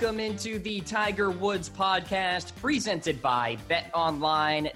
Welcome into the Tiger Woods podcast presented by betonline.ag.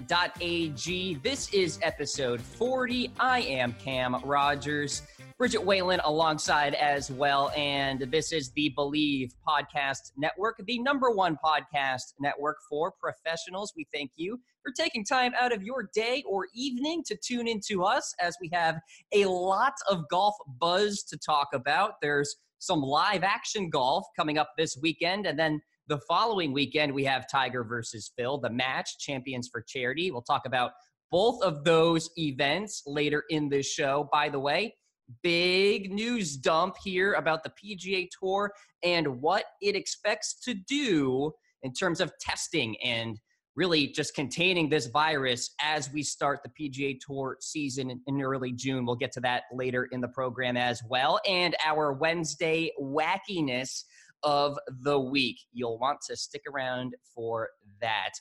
This is episode 40. I am Cam Rogers. Bridget Whalen alongside as well. And this is the Believe Podcast Network, the number one podcast network for professionals. We thank you for taking time out of your day or evening to tune into us as we have a lot of golf buzz to talk about. There's some live action golf coming up this weekend. And then the following weekend, we have Tiger versus Phil, the match, Champions for Charity. We'll talk about both of those events later in this show. By the way, big news dump here about the PGA Tour and what it expects to do in terms of testing and really just containing this virus as we start the PGA Tour season in early June. We'll get to that later in the program as well. And our Wednesday wackiness of the week. You'll want to stick around for that.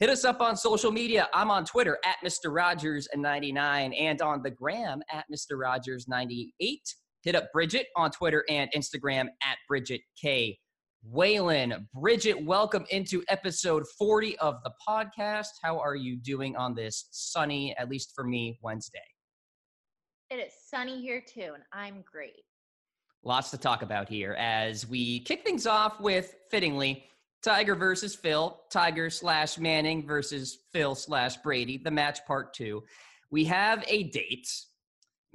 Hit us up on social media. I'm on Twitter at Mr. Rogers99 and on the gram at Mr. Rogers98. Hit up Bridget on Twitter and Instagram at Bridget K. Whalen. Bridget, welcome into episode 40 of the podcast. How are you doing on this sunny, at least for me, Wednesday? It is sunny here too, and I'm great. Lots to talk about here as we kick things off with fittingly Tiger versus Phil, Tiger slash Manning versus Phil slash Brady, the match part two. We have a date,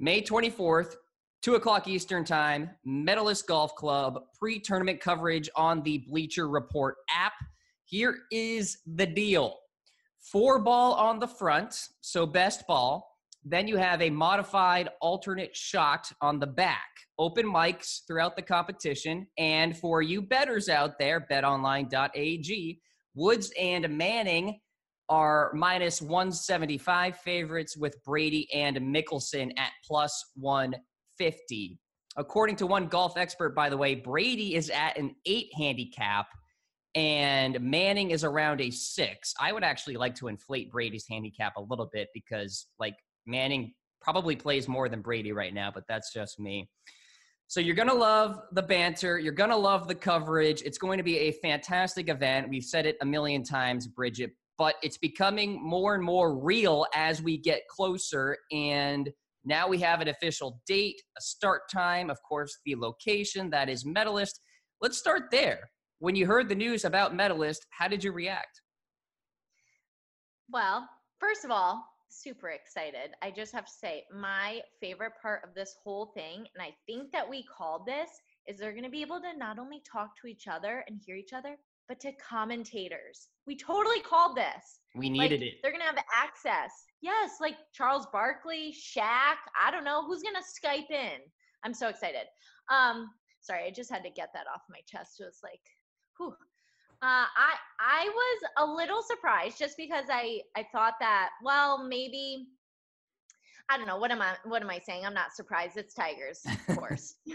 May 24th, 2 o'clock Eastern Time, Medalist Golf Club, pre tournament coverage on the Bleacher Report app. Here is the deal four ball on the front, so best ball. Then you have a modified alternate shot on the back. Open mics throughout the competition. And for you bettors out there, betonline.ag, Woods and Manning are minus 175 favorites with Brady and Mickelson at plus 150. According to one golf expert, by the way, Brady is at an eight handicap and Manning is around a six. I would actually like to inflate Brady's handicap a little bit because, like, Manning probably plays more than Brady right now, but that's just me. So you're going to love the banter. You're going to love the coverage. It's going to be a fantastic event. We've said it a million times, Bridget, but it's becoming more and more real as we get closer. And now we have an official date, a start time, of course, the location that is medalist. Let's start there. When you heard the news about medalist, how did you react? Well, first of all, super excited. I just have to say, my favorite part of this whole thing, and I think that we called this, is they're going to be able to not only talk to each other and hear each other, but to commentators. We totally called this. We needed like, it. They're going to have access. Yes, like Charles Barkley, Shaq, I don't know who's going to Skype in. I'm so excited. Um, sorry, I just had to get that off my chest. It was like, whew. Uh, I I was a little surprised just because I I thought that well maybe I don't know what am I what am I saying I'm not surprised it's Tigers of course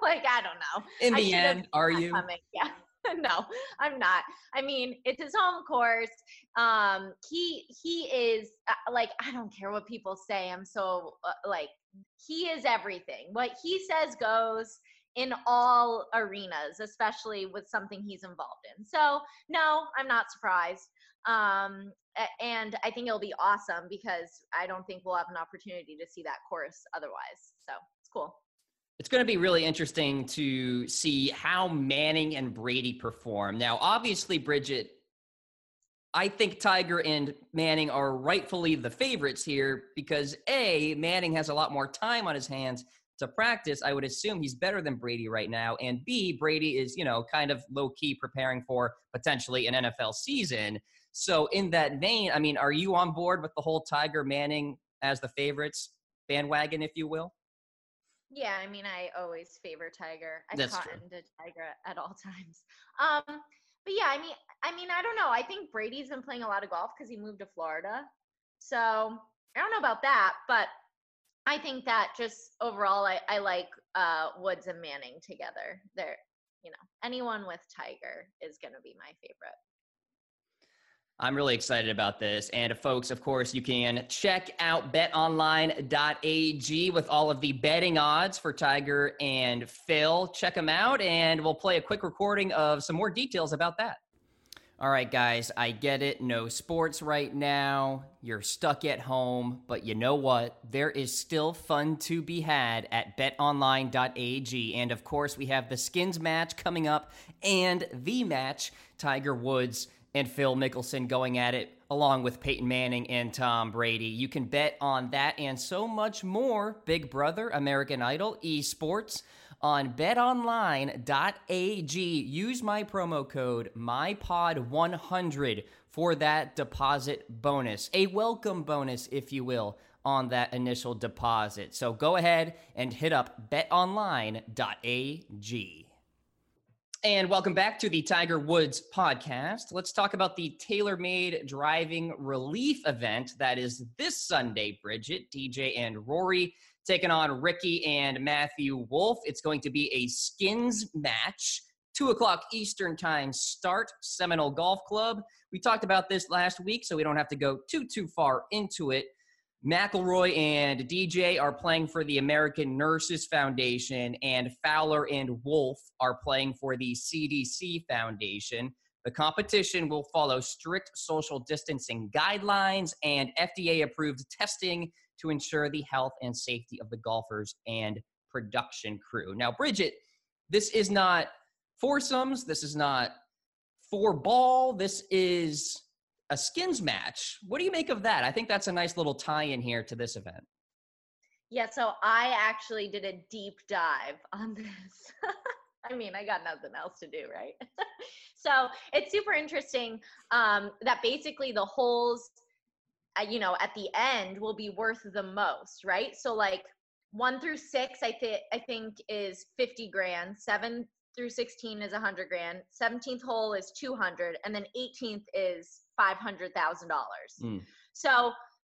like I don't know in the end are you coming. yeah no I'm not I mean it's his home course um he he is uh, like I don't care what people say I'm so uh, like he is everything what he says goes in all arenas, especially with something he's involved in. So, no, I'm not surprised. Um, and I think it'll be awesome because I don't think we'll have an opportunity to see that course otherwise. So, it's cool. It's going to be really interesting to see how Manning and Brady perform. Now, obviously, Bridget, I think Tiger and Manning are rightfully the favorites here because A, Manning has a lot more time on his hands to practice, I would assume he's better than Brady right now. And B, Brady is, you know, kind of low key preparing for potentially an NFL season. So, in that vein, I mean, are you on board with the whole Tiger Manning as the favorites bandwagon, if you will? Yeah, I mean, I always favor Tiger. I That's cotton to Tiger at all times. Um, but yeah, I mean, I mean, I don't know. I think Brady's been playing a lot of golf because he moved to Florida. So I don't know about that, but I think that just overall, I, I like uh, Woods and Manning together. They're, you know, anyone with Tiger is going to be my favorite. I'm really excited about this. And folks, of course, you can check out betonline.ag with all of the betting odds for Tiger and Phil. Check them out, and we'll play a quick recording of some more details about that. All right, guys, I get it. No sports right now. You're stuck at home. But you know what? There is still fun to be had at betonline.ag. And of course, we have the skins match coming up and the match Tiger Woods and Phil Mickelson going at it along with Peyton Manning and Tom Brady. You can bet on that and so much more. Big Brother, American Idol, esports on betonline.ag. Use my promo code MyPod100 for that deposit bonus, a welcome bonus, if you will, on that initial deposit. So go ahead and hit up betonline.ag. And welcome back to the Tiger Woods podcast. Let's talk about the TaylorMade Driving Relief event that is this Sunday, Bridget, DJ, and Rory taking on Rickie and Matthew Wolff. It's going to be a skins match, two o'clock Eastern time start, Seminole Golf Club. We talked about this last week, so we don't have to go too, too far into it. McIlroy and DJ are playing for the American Nurses Foundation, and Fowler and Wolff are playing for the CDC Foundation. The competition will follow strict social distancing guidelines and FDA approved testing to ensure the health and safety of the golfers and production crew. Now, Bridget, this is not foursomes, this is not four ball, this is a skins match. What do you make of that? I think that's a nice little tie in here to this event. Yeah, so I actually did a deep dive on this. I mean, I got nothing else to do, right? so it's super interesting um, that basically the holes, uh, you know, at the end will be worth the most, right? So like one through six, I think I think is fifty grand. Seven through sixteen is hundred grand. Seventeenth hole is two hundred, and then eighteenth is $500,000. Mm. So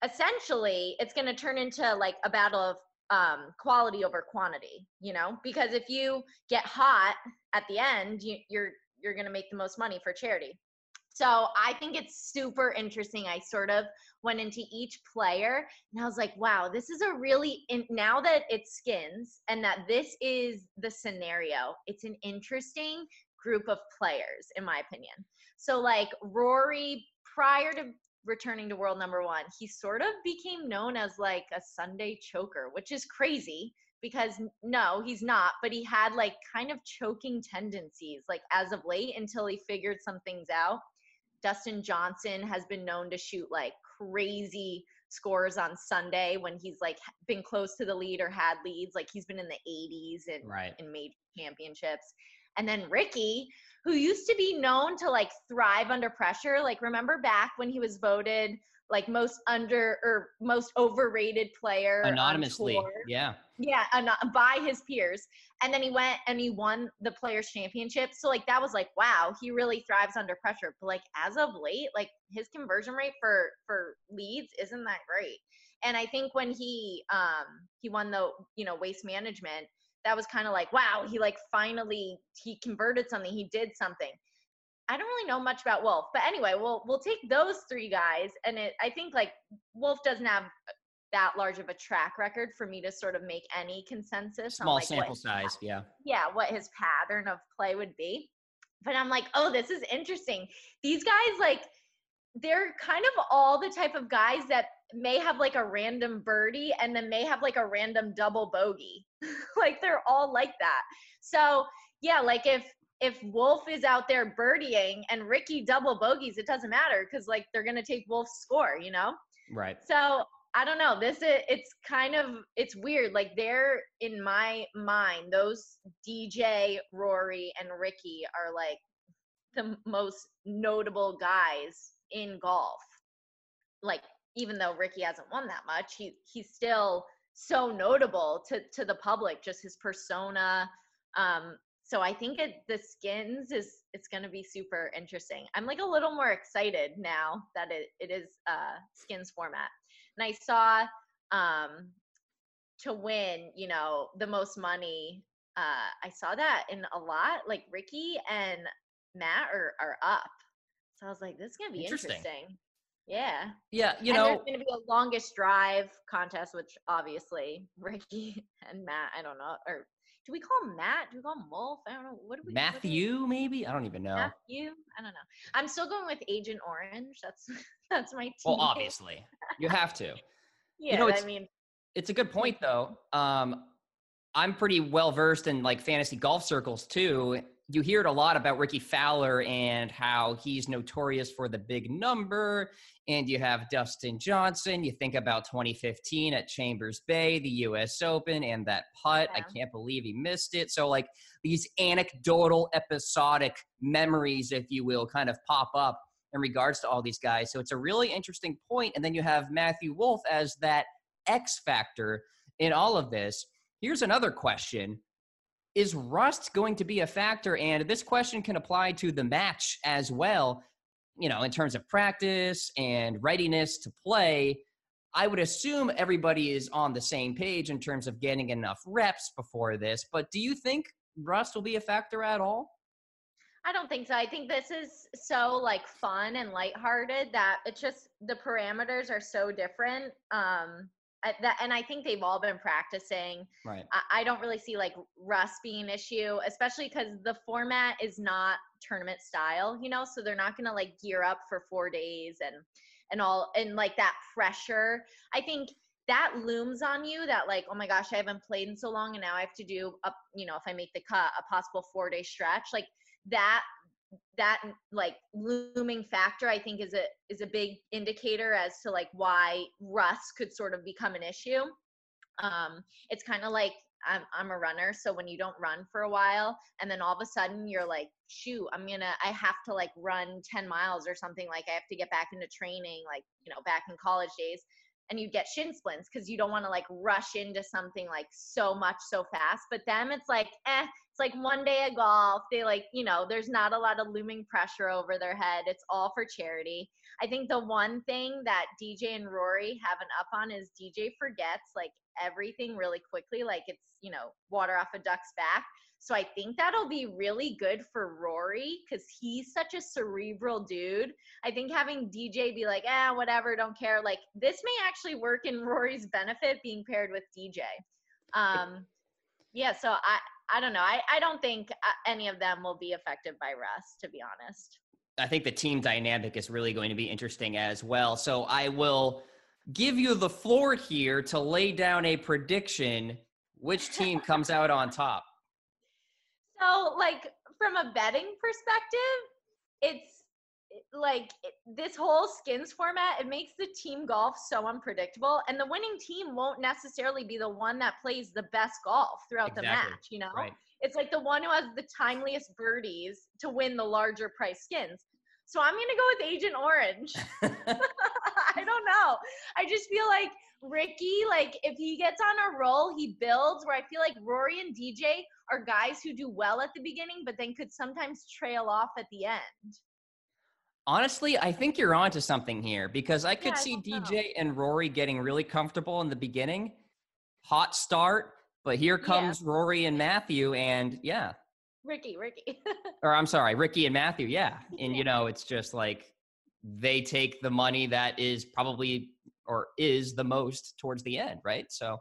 essentially, it's going to turn into like a battle of um, quality over quantity, you know, because if you get hot at the end, you, you're you're going to make the most money for charity. So I think it's super interesting. I sort of went into each player and I was like, wow, this is a really, in, now that it's skins and that this is the scenario, it's an interesting group of players, in my opinion. So, like Rory prior to returning to world number one, he sort of became known as like a Sunday choker, which is crazy because no, he's not, but he had like kind of choking tendencies like as of late until he figured some things out. Dustin Johnson has been known to shoot like crazy scores on Sunday when he's like been close to the lead or had leads. Like he's been in the 80s and right. in major championships. And then Rickie, who used to be known to like thrive under pressure. Like remember back when he was voted like most under or most overrated player anonymously. Yeah. Yeah, by his peers. And then he went and he won the players championship. So like that was like wow, he really thrives under pressure. But like as of late, like his conversion rate for for leads isn't that great. And I think when he um he won the, you know, waste management, that was kind of like wow he like finally he converted something he did something. I don't really know much about wolff but anyway we'll we'll take those three guys and it i think like wolff doesn't have that large of a track record for me to sort of make any consensus small on, like, sample size yeah. yeah what his pattern of play would be. But i'm like oh this is interesting. These guys like they're kind of all the type of guys that may have like a random birdie and then may have like a random double bogey. like they're all like that. So, yeah, like if if Wolff is out there birdieing and Rickie double bogeys, it doesn't matter because like they're gonna take Wolff's score, you know? Right. So I don't know. This is it's kind of it's weird. Like they're in my mind, those DJ, Rory, and Rickie are like the most notable guys in golf. Like even though Rickie hasn't won that much, he he's still so notable to to the public, just his persona. Um, so I think it, the skins is it's going to be super interesting. I'm like a little more excited now that it, it is uh, skins format. And I saw um, to win, you know, the most money. Uh, I saw that in a lot. Like rickie and Matt are are up. So I was like, this is gonna be Interesting. interesting. Yeah. Yeah, you and know, there's going to be a longest drive contest, which obviously Rickie and Matt, I don't know, or do we call him Matt? Do we call him Wolff? I don't know. What do we? what do we- Matthew, maybe? I don't even know. Matthew? I don't know. I'm still going with Agent Orange. That's that's my team. Well, obviously, you have to. Yeah, you know, I mean, It's a good point, though. Um, I'm pretty well versed in like fantasy golf circles too. You hear it a lot about Rickie Fowler and how he's notorious for the big number. And you have Dustin Johnson. You think about 2015 at Chambers Bay, the U.S. Open, and that putt. I can't believe he missed it. So, like these anecdotal, episodic memories, if you will, kind of pop up in regards to all these guys. So it's a really interesting point. And then you have Matthew Wolff as that X factor in all of this. Here's another question Is rust going to be a factor? And this question can apply to the match as well, you know, in terms of practice and readiness to play. I would assume everybody is on the same page in terms of getting enough reps before this, but do you think rust will be a factor at all? I don't think so. I think this is so like fun and lighthearted that it's just the parameters are so different. Um, that, and I think they've all been practicing. Right. I, I don't really see like rust being an issue, especially because the format is not tournament style, you know, so they're not gonna like gear up for four days and and all and like that pressure. I think that looms on you that like, oh my gosh, I haven't played in so long and now I have to do up, you know, if I make the cut, a possible four day stretch. Like that that like looming factor i think is a is a big indicator as to like why rust could sort of become an issue. Um it's kind of like I'm, I'm a runner so when you don't run for a while and then all of a sudden you're like shoot i'm gonna i have to like run 10 miles or something like i have to get back into training like you know back in college days and you get shin splints because you don't want to like rush into something like so much so fast but them it's like eh it's like one day of golf they like you know there's not a lot of looming pressure over their head it's all for charity. I think the one thing that dj and rory have an up on is dj forgets like everything really quickly like it's you know water off a duck's back. So i think that'll be really good for rory because he's such a cerebral dude. I think having dj be like ah whatever don't care like this may actually work in rory's benefit being paired with dj um yeah so i I don't know. I, I don't think uh, any of them will be affected by rust, to be honest. I think the team dynamic is really going to be interesting as well. So I will give you the floor here to lay down a prediction which team comes out on top. So, like, from a betting perspective, it's like it- this whole skins format it makes the team golf so unpredictable and the winning team won't necessarily be the one that plays the best golf throughout the match you know Right. it's like the one who has the timeliest birdies to win the larger price skins so i'm gonna go with agent orange I don't know. I just feel like Rickie, like if he gets on a roll, he builds. Where I feel like Rory and DJ are guys who do well at the beginning, but then could sometimes trail off at the end. Honestly, I think you're onto something here because I could Yeah, see know. DJ and Rory getting really comfortable in the beginning. Hot start, but here Yeah. comes Rory and Matthew and yeah. Rickie, Rickie. Or I'm sorry, Rickie and Matthew, yeah. And you know, it's just like they take the money that is probably or is the most towards the end, right? So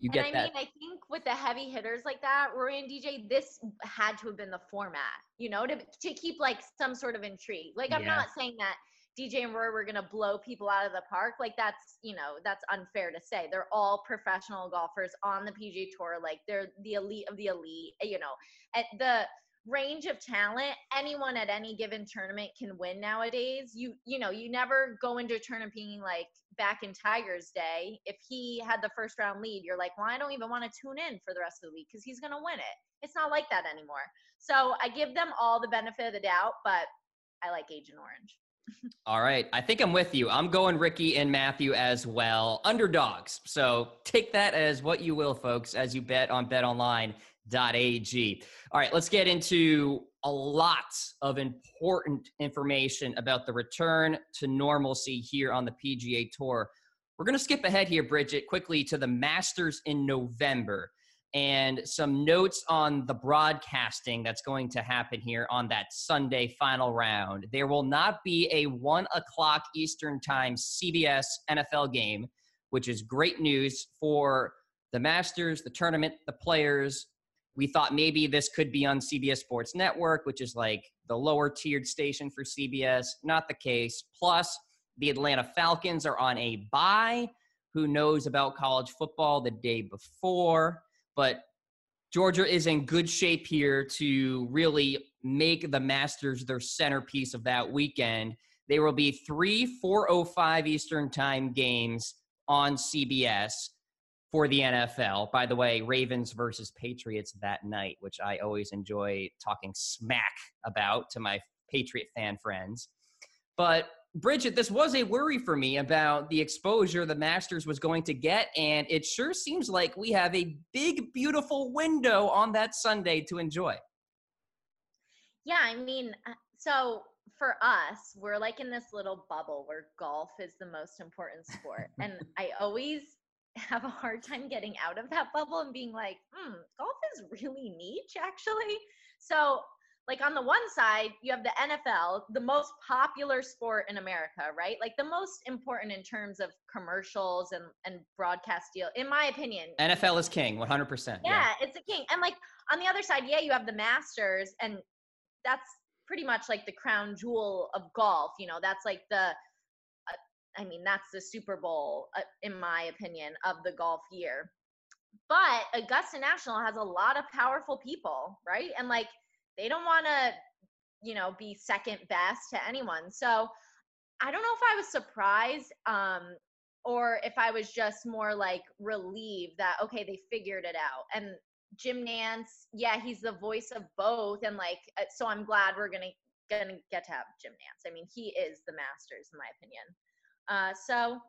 you get and I that. mean, I think with the heavy hitters like that, Rory and DJ, this had to have been the format, you know, to to keep like some sort of intrigue. Like I'm Yeah. not saying that DJ and Rory were gonna blow people out of the park. Like that's you know that's unfair to say. They're all professional golfers on the PGA Tour. Like they're the elite of the elite. You know, at the range of talent anyone at any given tournament can win nowadays you you know you never go into a tournament being like back in tiger's day if he had the first round lead you're like well i don't even want to tune in for the rest of the week because he's going to win it it's not like that anymore so i give them all the benefit of the doubt but i like agent orange All right. I think I'm with you. I'm going Rickie and Matthew as well. Underdogs. So take that as what you will, folks, as you bet on betonline.ag. All right, let's get into a lot of important information about the return to normalcy here on the PGA Tour. We're going to skip ahead here, Bridget, quickly to the Masters in November and some notes on the broadcasting that's going to happen here on that Sunday final round. There will not be a one o'clock Eastern Time CBS NFL game, which is great news for the Masters, the tournament, the players. We thought maybe this could be on CBS Sports Network, which is like the lower tiered station for CBS. Not the case. Plus, the Atlanta Falcons are on a bye. Who knows about college football the day before? but Georgia is in good shape here to really make the Masters their centerpiece of that weekend. There will be three 4:05 Eastern Time games on CBS for the NFL. By the way, Ravens versus Patriots that night, which I always enjoy talking smack about to my Patriot fan friends. But Bridget, this was a worry for me about the exposure the Masters was going to get, and it sure seems like we have a big, beautiful window on that Sunday to enjoy. Yeah, I mean, uh, so for us, we're like in this little bubble where golf is the most important sport. and I always have a hard time getting out of that bubble and being like, hmm, golf is really niche, actually. So like on the one side, you have the NFL, the most popular sport in America, right? Like the most important in terms of commercials and, and broadcast deal, in my opinion. NFL is king, 100%. Yeah, yeah, it's a king. And like on the other side, yeah, you have the Masters, and that's pretty much like the crown jewel of golf. You know, that's like the, I mean, that's the Super Bowl, uh, in my opinion, of the golf year. But Augusta National has a lot of powerful people, right? And like, they don't want to, you know, be second best to anyone. So I don't know if I was surprised um, or if I was just more like relieved that, okay, they figured it out. And Jim Nantz, yeah, he's the voice of both. And like, uh, so I'm glad we're going to gonna get to have Jim Nantz. I mean, he is the Masters, in my opinion. Uh, so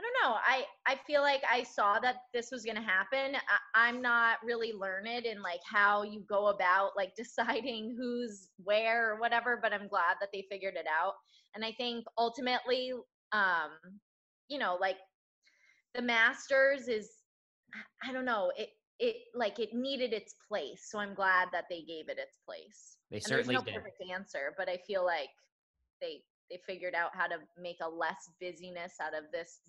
I don't know. I I feel like I saw that this was going to happen. I, I'm not really learned in like how you go about like deciding who's where or whatever, but I'm glad that they figured it out. And I think ultimately, um, you know, like the Masters is, I don't know, it it like it needed its place. So I'm glad that they gave it its place. They and certainly there's no did. perfect answer, but I feel like they they figured out how to make a less busyness out of this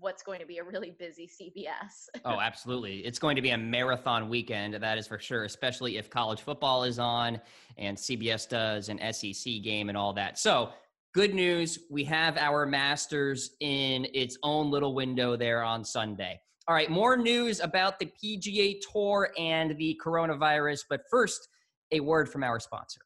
what's going to be a really busy CBS. oh, absolutely. It's going to be a marathon weekend, that is for sure, especially if college football is on and CBS does an SEC game and all that. So, good news. We have our Masters in its own little window there on Sunday. All right, more news about the PGA Tour and the coronavirus. But first, a word from our sponsor.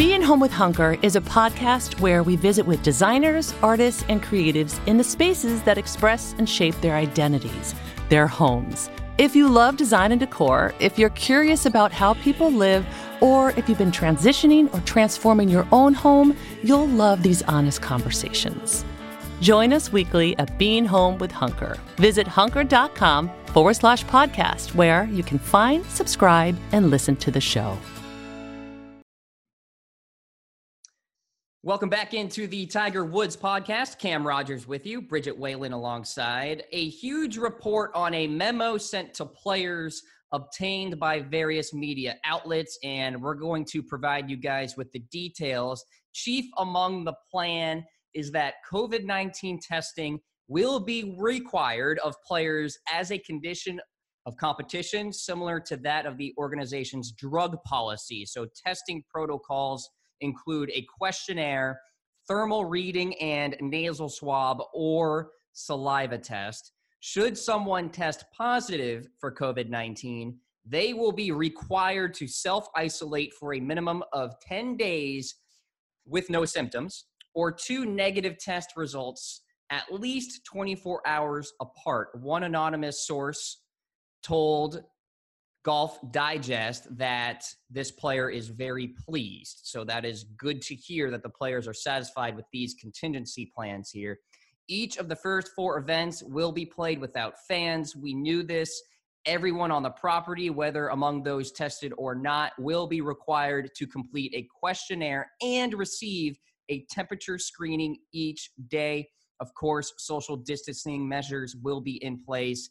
Being Home with Hunker is a podcast where we visit with designers, artists, and creatives in the spaces that express and shape their identities, their homes. If you love design and decor, if you're curious about how people live, or if you've been transitioning or transforming your own home, you'll love these honest conversations. Join us weekly at Being Home with Hunker. Visit hunker.com forward slash podcast, where you can find, subscribe, and listen to the show. Welcome back into the Tiger Woods podcast. Cam Rogers with you, Bridget Whalen alongside. A huge report on a memo sent to players obtained by various media outlets, and we're going to provide you guys with the details. Chief among the plan is that COVID 19 testing will be required of players as a condition of competition, similar to that of the organization's drug policy. So, testing protocols include a questionnaire, thermal reading, and nasal swab or saliva test. Should someone test positive for COVID 19, they will be required to self isolate for a minimum of 10 days with no symptoms or two negative test results at least 24 hours apart. One anonymous source told Golf Digest that this player is very pleased. So that is good to hear that the players are satisfied with these contingency plans here. Each of the first four events will be played without fans. We knew this. Everyone on the property, whether among those tested or not, will be required to complete a questionnaire and receive a temperature screening each day. Of course, social distancing measures will be in place.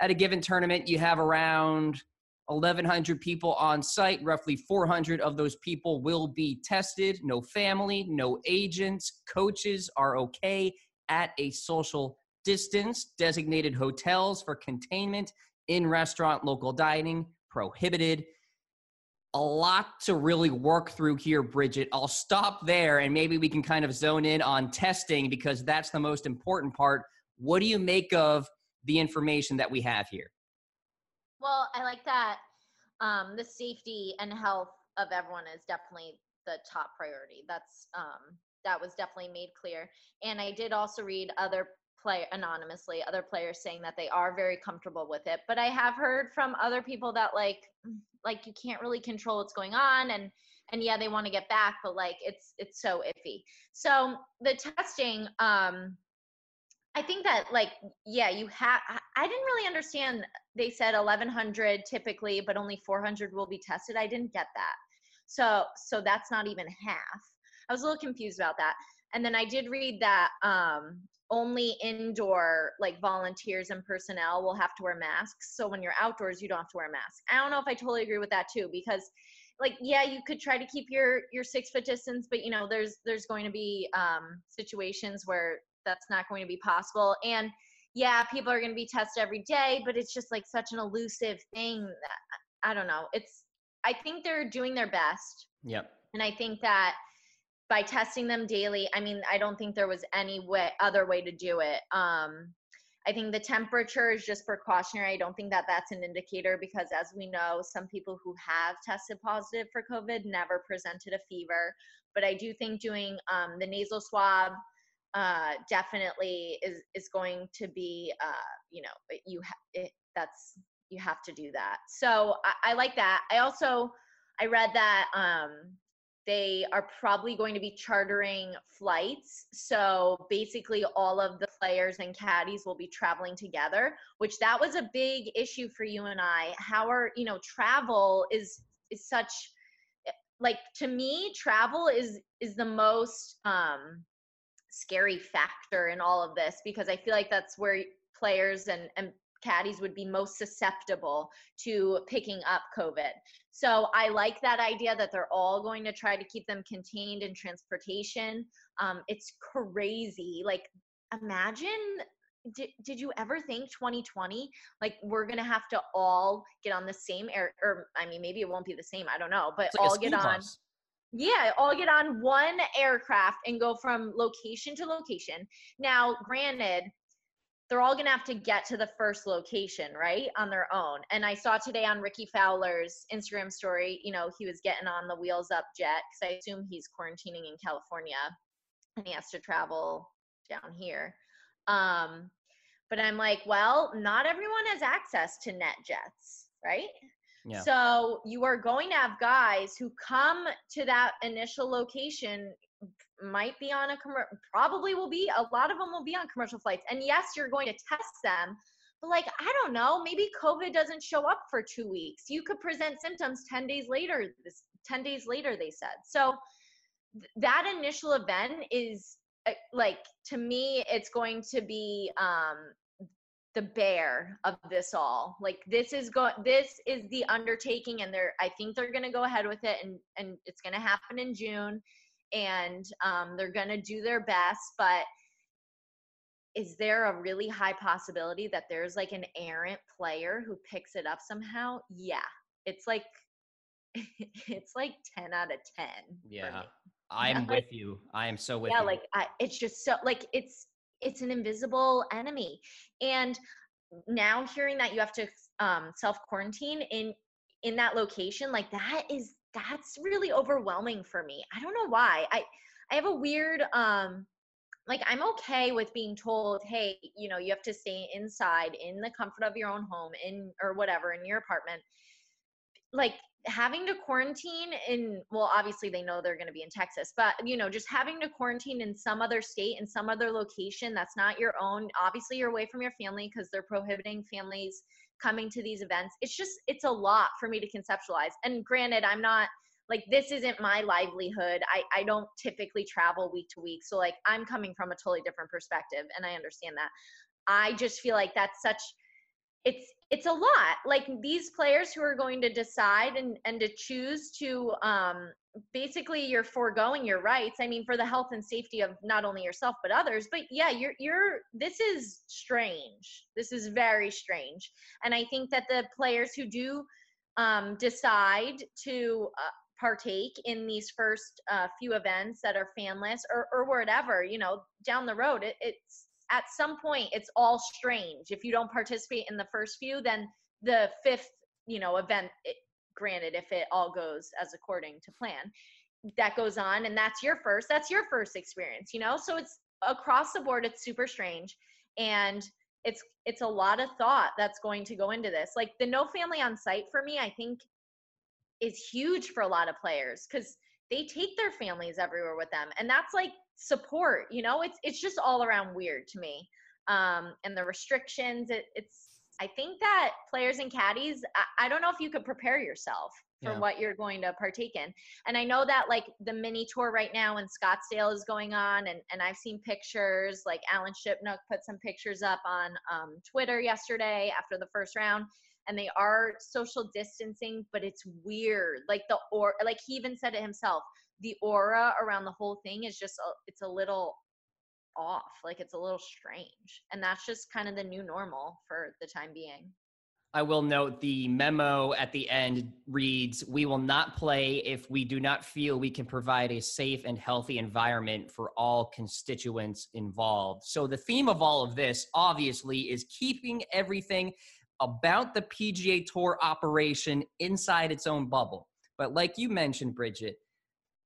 At a given tournament, you have around 1,100 people on site. Roughly 400 of those people will be tested. No family, no agents. Coaches are okay at a social distance. Designated hotels for containment, in restaurant, local dining prohibited. A lot to really work through here, Bridget. I'll stop there and maybe we can kind of zone in on testing because that's the most important part. What do you make of the information that we have here? Well, I like that um, the safety and health of everyone is definitely the top priority. That's um, that was definitely made clear. And I did also read other play anonymously other players saying that they are very comfortable with it but i have heard from other people that like like you can't really control what's going on and and yeah they want to get back but like it's it's so iffy so the testing um I think that like yeah, you have I didn't really understand they said 1100 typically but only 400 will be tested. I didn't get that. So so that's not even half. I was a little confused about that. And then I did read that um only indoor like volunteers and personnel will have to wear masks. So when you're outdoors, you don't have to wear a mask. I don't know if I totally agree with that too because like yeah you could try to keep your your six foot distance but you know there's there's going to be um situations where that's not going to be possible. And yeah, people are going to be tested every day, but it's just like such an elusive thing. I don't know. It's, I think they're doing their best. Yep. And I think that by testing them daily, I mean, I don't think there was any way, other way to do it. Um, I think the temperature is just precautionary. I don't think that that's an indicator because, as we know, some people who have tested positive for COVID never presented a fever. But I do think doing um, the nasal swab uh, definitely is is going to be uh, you know you ha- that's you have to do that. So I, I like that. I also i read that um, they are probably going to be chartering flights. So basically all of the players and caddies will be traveling together which that was a big issue for you and i. How are you know travel is is such eh, like to me travel is is the most um scary factor in all of this because I feel like that's where players and, and caddies would be most susceptible to picking up COVID. So I like that idea that they're all going to try to keep them contained in transportation. Um, it's crazy. Like, imagine. Did, did you ever think 2020 like we're gonna have to all get on the same air or i mean maybe it won't be the same i don't know but like all get on bus. Yeah, all get on one aircraft and go from location to location. Now, granted, they're all to have to get to the first location, right, on their own. And I saw today on Rickie Fowler's Instagram story, you know, he was getting on the wheels up jet because I assume he's quarantining in California and he has to travel down here. Um, but I'm like, well, not everyone has access to net jets, right? Yeah. So you are going to have guys who come to that initial location might be on a com- probably will be a lot of them will be on commercial flights. And yes you're going to test them but like i don't know maybe covid doesn't show up for two weeks. You could present symptoms 10 days later this 10 days later they said. So th- that initial event is uh, like to me it's going to be um the bear of this all. Like this is going this is the undertaking and they're i think they're going to go ahead with it and and it's going to happen in june and um, they're going to do their best but is there a really high possibility that there's like an errant player who picks it up somehow? Yeah. It's like it's like 10 out of 10 yeah. i'm with you. I am so with yeah you. like I, it's just so like it's it's an invisible enemy. And now hearing that you have to um, self quarantine in in that location like that is that's really overwhelming for me. I don't know why. I i have a weird um like i'm okay with being told hey you know you have to stay inside in the comfort of your own home in or whatever in your apartment. Like having to quarantine in well obviously they know they're going to be in texas but you know just having to quarantine in some other state in some other location that's not your own obviously you're away from your family because they're prohibiting families coming to these events. It's just it's a lot for me to conceptualize and granted i'm not like this isn't my livelihood. I i don't typically travel week to week so like i'm coming from a totally different perspective and i understand that. I just feel like that's such it's it's a lot like these players who are going to decide and and to choose to um basically you're foregoing your rights i mean for the health and safety of not only yourself but others but yeah you're you're this is strange. This is very strange. And i think that the players who do um decide to uh, partake in these first uh, few events that are fanless or or whatever you know down the road it, it's at some point it's all strange. If you don't participate in the first few then the fifth you know event it, granted if it all goes as according to plan that goes on and that's your first that's your first experience you know? So it's across the board it's super strange and it's it's a lot of thought that's going to go into this. Like the no family on site for me i think is huge for a lot of players because they take their families everywhere with them and that's like support you know it's it's just all around weird to me um and the restrictions it, it's i think that players and caddies I, I, don't know if you could prepare yourself for yeah. what you're going to partake in and i know that like the mini tour right now in scottsdale is going on and and i've seen pictures like alan shipnuck put some pictures up on um, twitter yesterday after the first round and they are social distancing but it's weird like the or like he even said it himself the aura around the whole thing is just a, it's a little off like it's a little strange and that's just kind of the new normal for the time being I will note the memo at the end reads We will not play if we do not feel we can provide a safe and healthy environment for all constituents involved. So, the theme of all of this, obviously, is keeping everything about the PGA Tour operation inside its own bubble. But, like you mentioned, Bridget,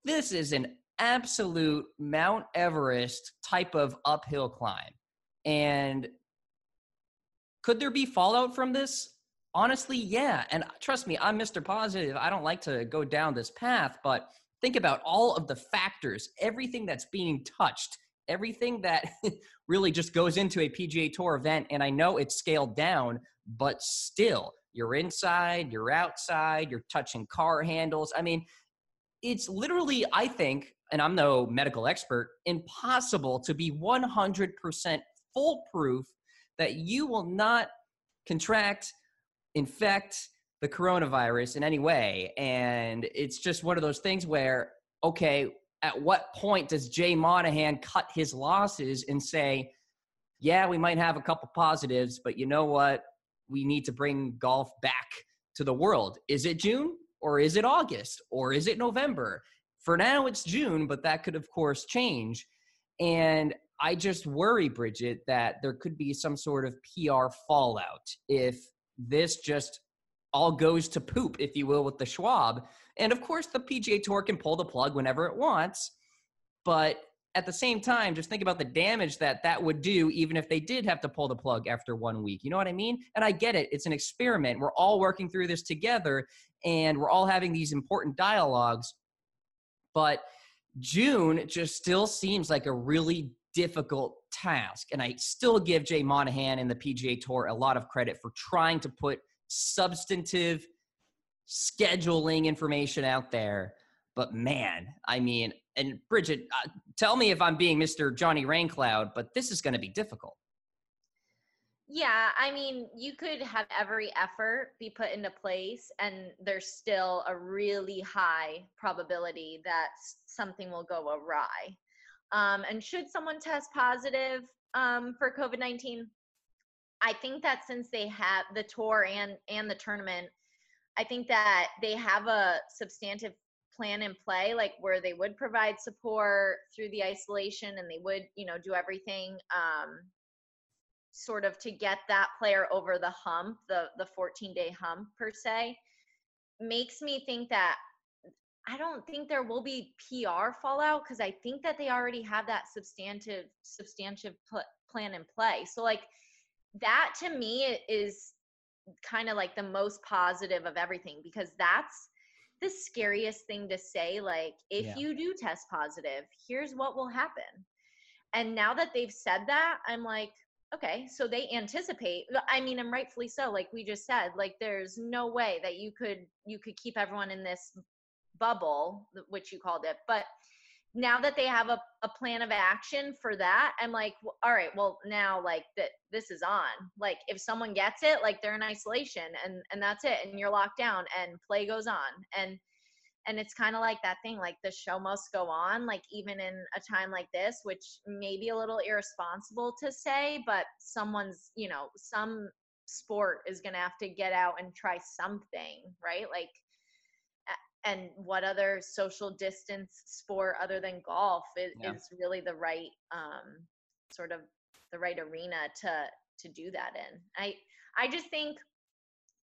this is an absolute Mount Everest type of uphill climb. And could there be fallout from this? Honestly, yeah. And trust me, I'm Mr. Positive. I don't like to go down this path, but think about all of the factors, everything that's being touched, everything that really just goes into a PGA Tour event. And I know it's scaled down, but still, you're inside, you're outside, you're touching car handles. I mean, it's literally, I think, and I'm no medical expert, impossible to be 100% foolproof that you will not contract, infect the coronavirus in any way. And it's just one of those things where, okay, at what point does Jay Monahan cut his losses and say, yeah, we might have a couple positives, but you know what? We need to bring golf back to the world. Is it June? Or is it August or is it November? For now, it's June, but that could, of course, change. And I just worry, Bridget, that there could be some sort of PR fallout if this just all goes to poop, if you will, with the Schwab. And of course, the PGA Tour can pull the plug whenever it wants. But at the same time, just think about the damage that that would do, even if they did have to pull the plug after one week. You know what I mean? And I get it. It's an experiment. We're all working through this together and we're all having these important dialogues. But June just still seems like a really difficult task. And I still give Jay Monahan and the PGA Tour a lot of credit for trying to put substantive scheduling information out there. But man, I mean, and Bridget, uh, tell me if I'm being Mr. Johnny Raincloud, but this is going to be difficult. Yeah, I mean, you could have every effort be put into place, and there's still a really high probability that something will go awry. Um, and should someone test positive um, for COVID 19, I think that since they have the tour and and the tournament, I think that they have a substantive plan in play like where they would provide support through the isolation and they would you know do everything um sort of to get that player over the hump the the 14 day hump per se makes me think that I don't think there will be PR fallout because I think that they already have that substantive substantive pl- plan in play. So like that to me is kind of like the most positive of everything because that's the scariest thing to say like if yeah. you do test positive here's what will happen and now that they've said that i'm like okay so they anticipate i mean and rightfully so like we just said like there's no way that you could you could keep everyone in this bubble, which you called it. But now that they have a, a plan of action for that, I'm like, well, all right, well now like that this is on. Like if someone gets it, like they're in isolation and and that's it, and you're locked down, and play goes on, and and it's kind of like that thing, like the show must go on, like even in a time like this, which may be a little irresponsible to say, but someone's, you know, some sport is gonna have to get out and try something, right? Like and what other social distance sport other than golf is, yeah. is really the right um, sort of the right arena to to do that in. I I just think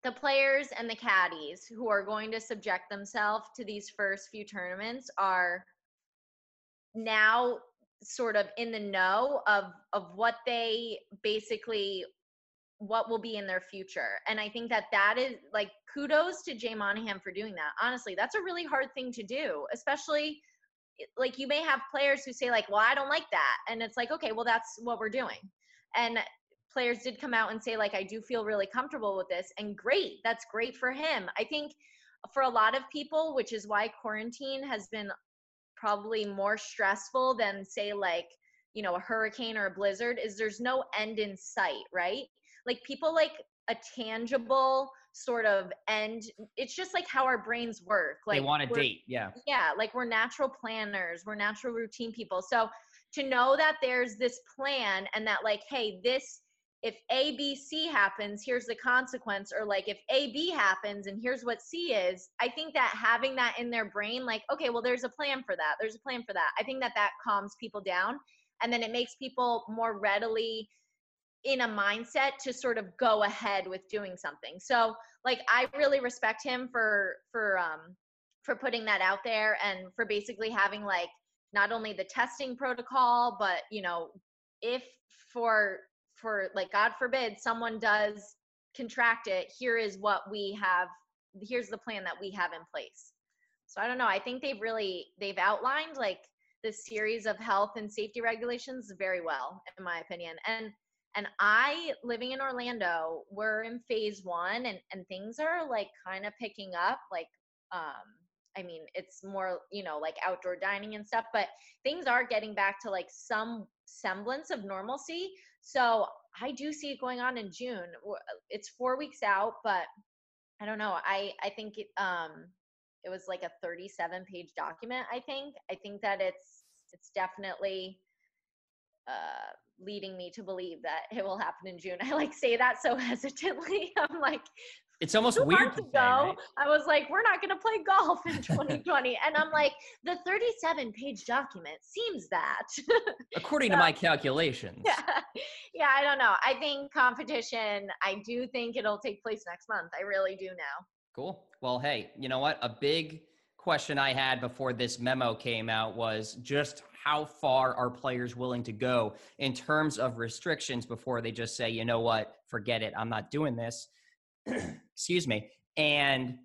the players and the caddies who are going to subject themselves to these first few tournaments are now sort of in the know of of what they basically what will be in their future. And I think that that is like kudos to Jay Monahan for doing that. Honestly, that's a really hard thing to do, especially eh, like you may have players who say like, "Well, I don't like that." And it's like, "Okay, well that's what we're doing." And players did come out and say like, "I do feel really comfortable with this." And great. That's great for him. I think for a lot of people, which is why quarantine has been probably more stressful than say like, you know, a hurricane or a blizzard is there's no end in sight, right? Like people like a tangible sort of end it's just like how our brains work like they want a date yeah. Yeah like we're natural planners we're natural routine people so to know that there's this plan and that like hey this if a b c happens here's the consequence or like if a b happens and here's what c is i think that having that in their brain like okay well there's a plan for that there's a plan for that i think that that calms people down and then it makes people more readily in a mindset to sort of go ahead with doing something. So like I really respect him for for um for putting that out there and for basically having like not only the testing protocol but you know if for for like god forbid someone does contract it here is what we have here's the plan that we have in place so i don't know i think they've really they've outlined like the series of health and safety regulations very well in my opinion and and I, living in Orlando, we're in phase one and, and things are like kind of picking up. Like, um, I mean, it's more, you know, like outdoor dining and stuff, but things are getting back to like some semblance of normalcy. So I do see it going on in June. It's four weeks out, but I don't know. I, I think it, um, it was like a 37 page document. I think, I think that it's, it's definitely, uh, leading me to believe that it will happen in June. I like say that so hesitantly. I'm like, it's almost weird to go. right? I was like, we're not going to play golf in 2020, and I'm like, the 37 page document seems that. According so, to my calculations. Yeah, yeah. I don't know. I think competition. I do think it'll take place next month. I really do now. Cool. Well, hey, you know what? A big question I had before this memo came out was just how far are players willing to go in terms of restrictions before they just say, you know what, forget it, I'm not doing this. Excuse me. And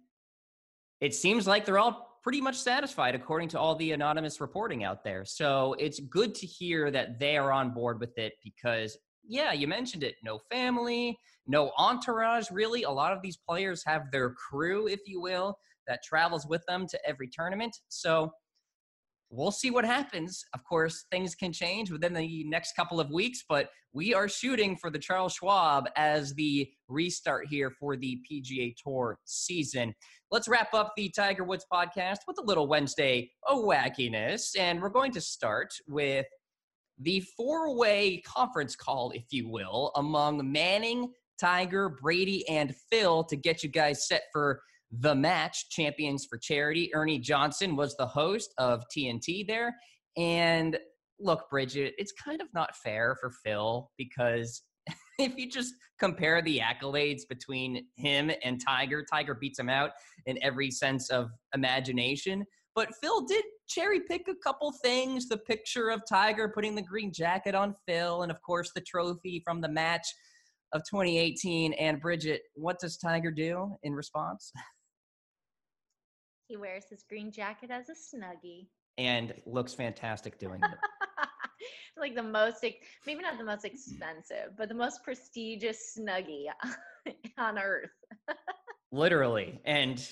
it seems like they're all pretty much satisfied according to all the anonymous reporting out there. So it's good to hear that they are on board with it because, yeah, you mentioned it no family, no entourage, really. A lot of these players have their crew, if you will, that travels with them to every tournament. So we'll see what happens. Of course, things can change within the next couple of weeks, but we are shooting for the Charles Schwab as the restart here for the PGA Tour season. Let's wrap up the Tiger Woods podcast with a little Wednesday oh wackiness, and we're going to start with the four-way conference call, if you will, among Manning, Tiger, Brady, and Phil to get you guys set for the match, Champions for Charity. Ernie Johnson was the host of TNT there. And look, Bridget, it's kind of not fair for Phil because if you just compare the accolades between him and Tiger, Tiger beats him out in every sense of imagination. But Phil did cherry pick a couple things the picture of Tiger putting the green jacket on Phil, and of course, the trophy from the match of 2018. And Bridget, what does Tiger do in response? He wears his green jacket as a snuggie. And looks fantastic doing it. like the most, maybe not the most hmm. expensive, but the most prestigious snuggie on earth. Literally. And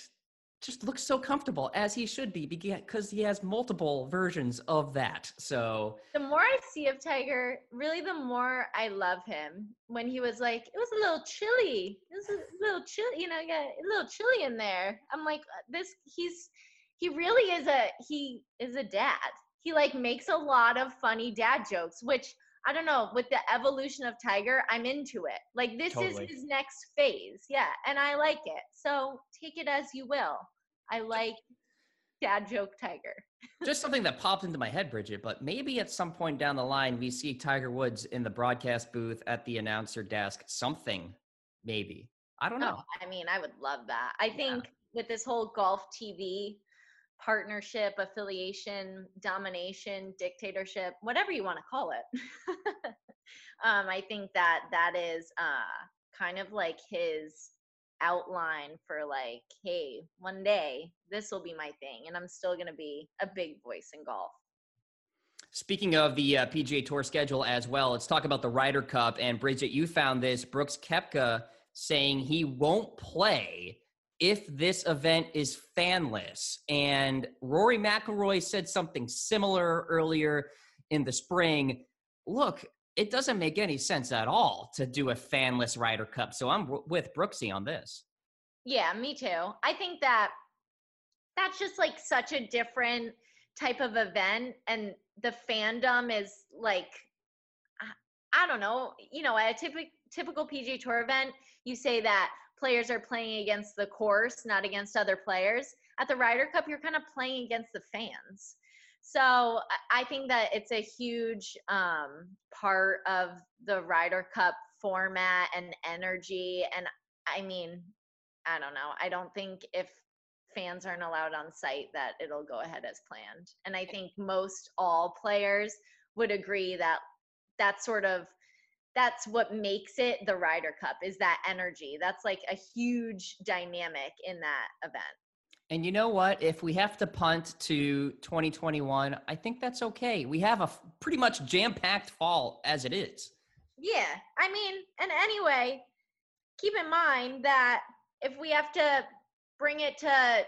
just looks so comfortable as he should be because he has multiple versions of that. So the more I see of Tiger, really the more I love him. When he was like, it was a little chilly. It was a little chilly, you know, yeah, a little chilly in there. I'm like, uh, this he's he really is a he is a dad. He like makes a lot of funny dad jokes, which I don't know, with the evolution of Tiger, I'm into it. Like this totally. is his next phase. Yeah, and I like it. So take it as you will. I like dad joke Tiger. Just something that popped into my head, Bridget, but maybe at some point down the line we see Tiger Woods in the broadcast booth at the announcer desk. Something, maybe. I don't know. Oh, I mean, I would love that. I think with this whole golf TV partnership, affiliation, domination, dictatorship, whatever you want to call it. um, I think that that is uh, kind of like his outline for like, hey, one day this will be my thing, and I'm still going to be a big voice in golf. Speaking of the uh, PGA Tour schedule as well, let's talk about the Ryder Cup. And Bridget, you found this. Brooks Koepka saying he won't play if this event is fanless. And Rory McIlroy said something similar earlier in the spring. Look, it doesn't make any sense at all to do a fanless Ryder Cup. So I'm with Brooksy on this. Yeah, me too. I think that that's just like such a different type of event and the fandom is like I don't know, you know, at a typical typical PGA Tour event, you say that players are playing against the course, not against other players. At the Ryder Cup, you're kind of playing against the fans. So I think that it's a huge um, part of the Ryder Cup format and energy. And I mean, I don't know. I don't think if fans aren't allowed on site that it'll go ahead as planned. And I think most all players would agree that that sort of that's what makes it the Ryder Cup is that energy. That's like a huge dynamic in that event. And you know what? If we have to punt to 2021, I think that's okay. We have a pretty much jam packed fall as it is. Yeah. I mean, and anyway, keep in mind that if we have to bring it to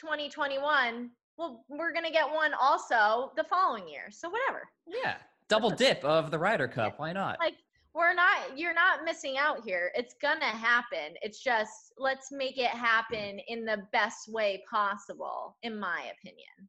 2021, well, we're going to get one also the following year. So whatever. Yeah. Double dip of the Ryder Cup. Why not? Like, we're not you're not missing out here. It's gonna happen. It's just let's make it happen in the best way possible in my opinion.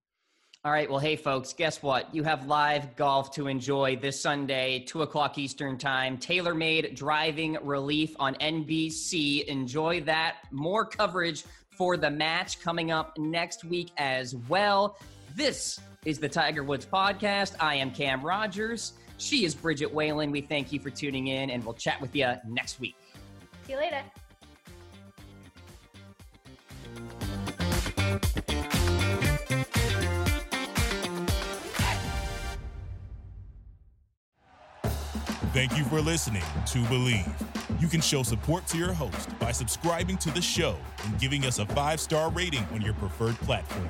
All right well hey folks guess what? You have live golf to enjoy this sunday 2 o'clock eastern time. TaylorMade driving relief on nbc enjoy that. More coverage for the match coming up next week as well. This is the tiger woods podcast. I am cam rogers she is Bridget Whalen. We thank you for tuning in, and we'll chat with you next week. See you later. Thank you for listening to Bleav. You can show support to your host by subscribing to the show and giving us a five star rating on your preferred platform.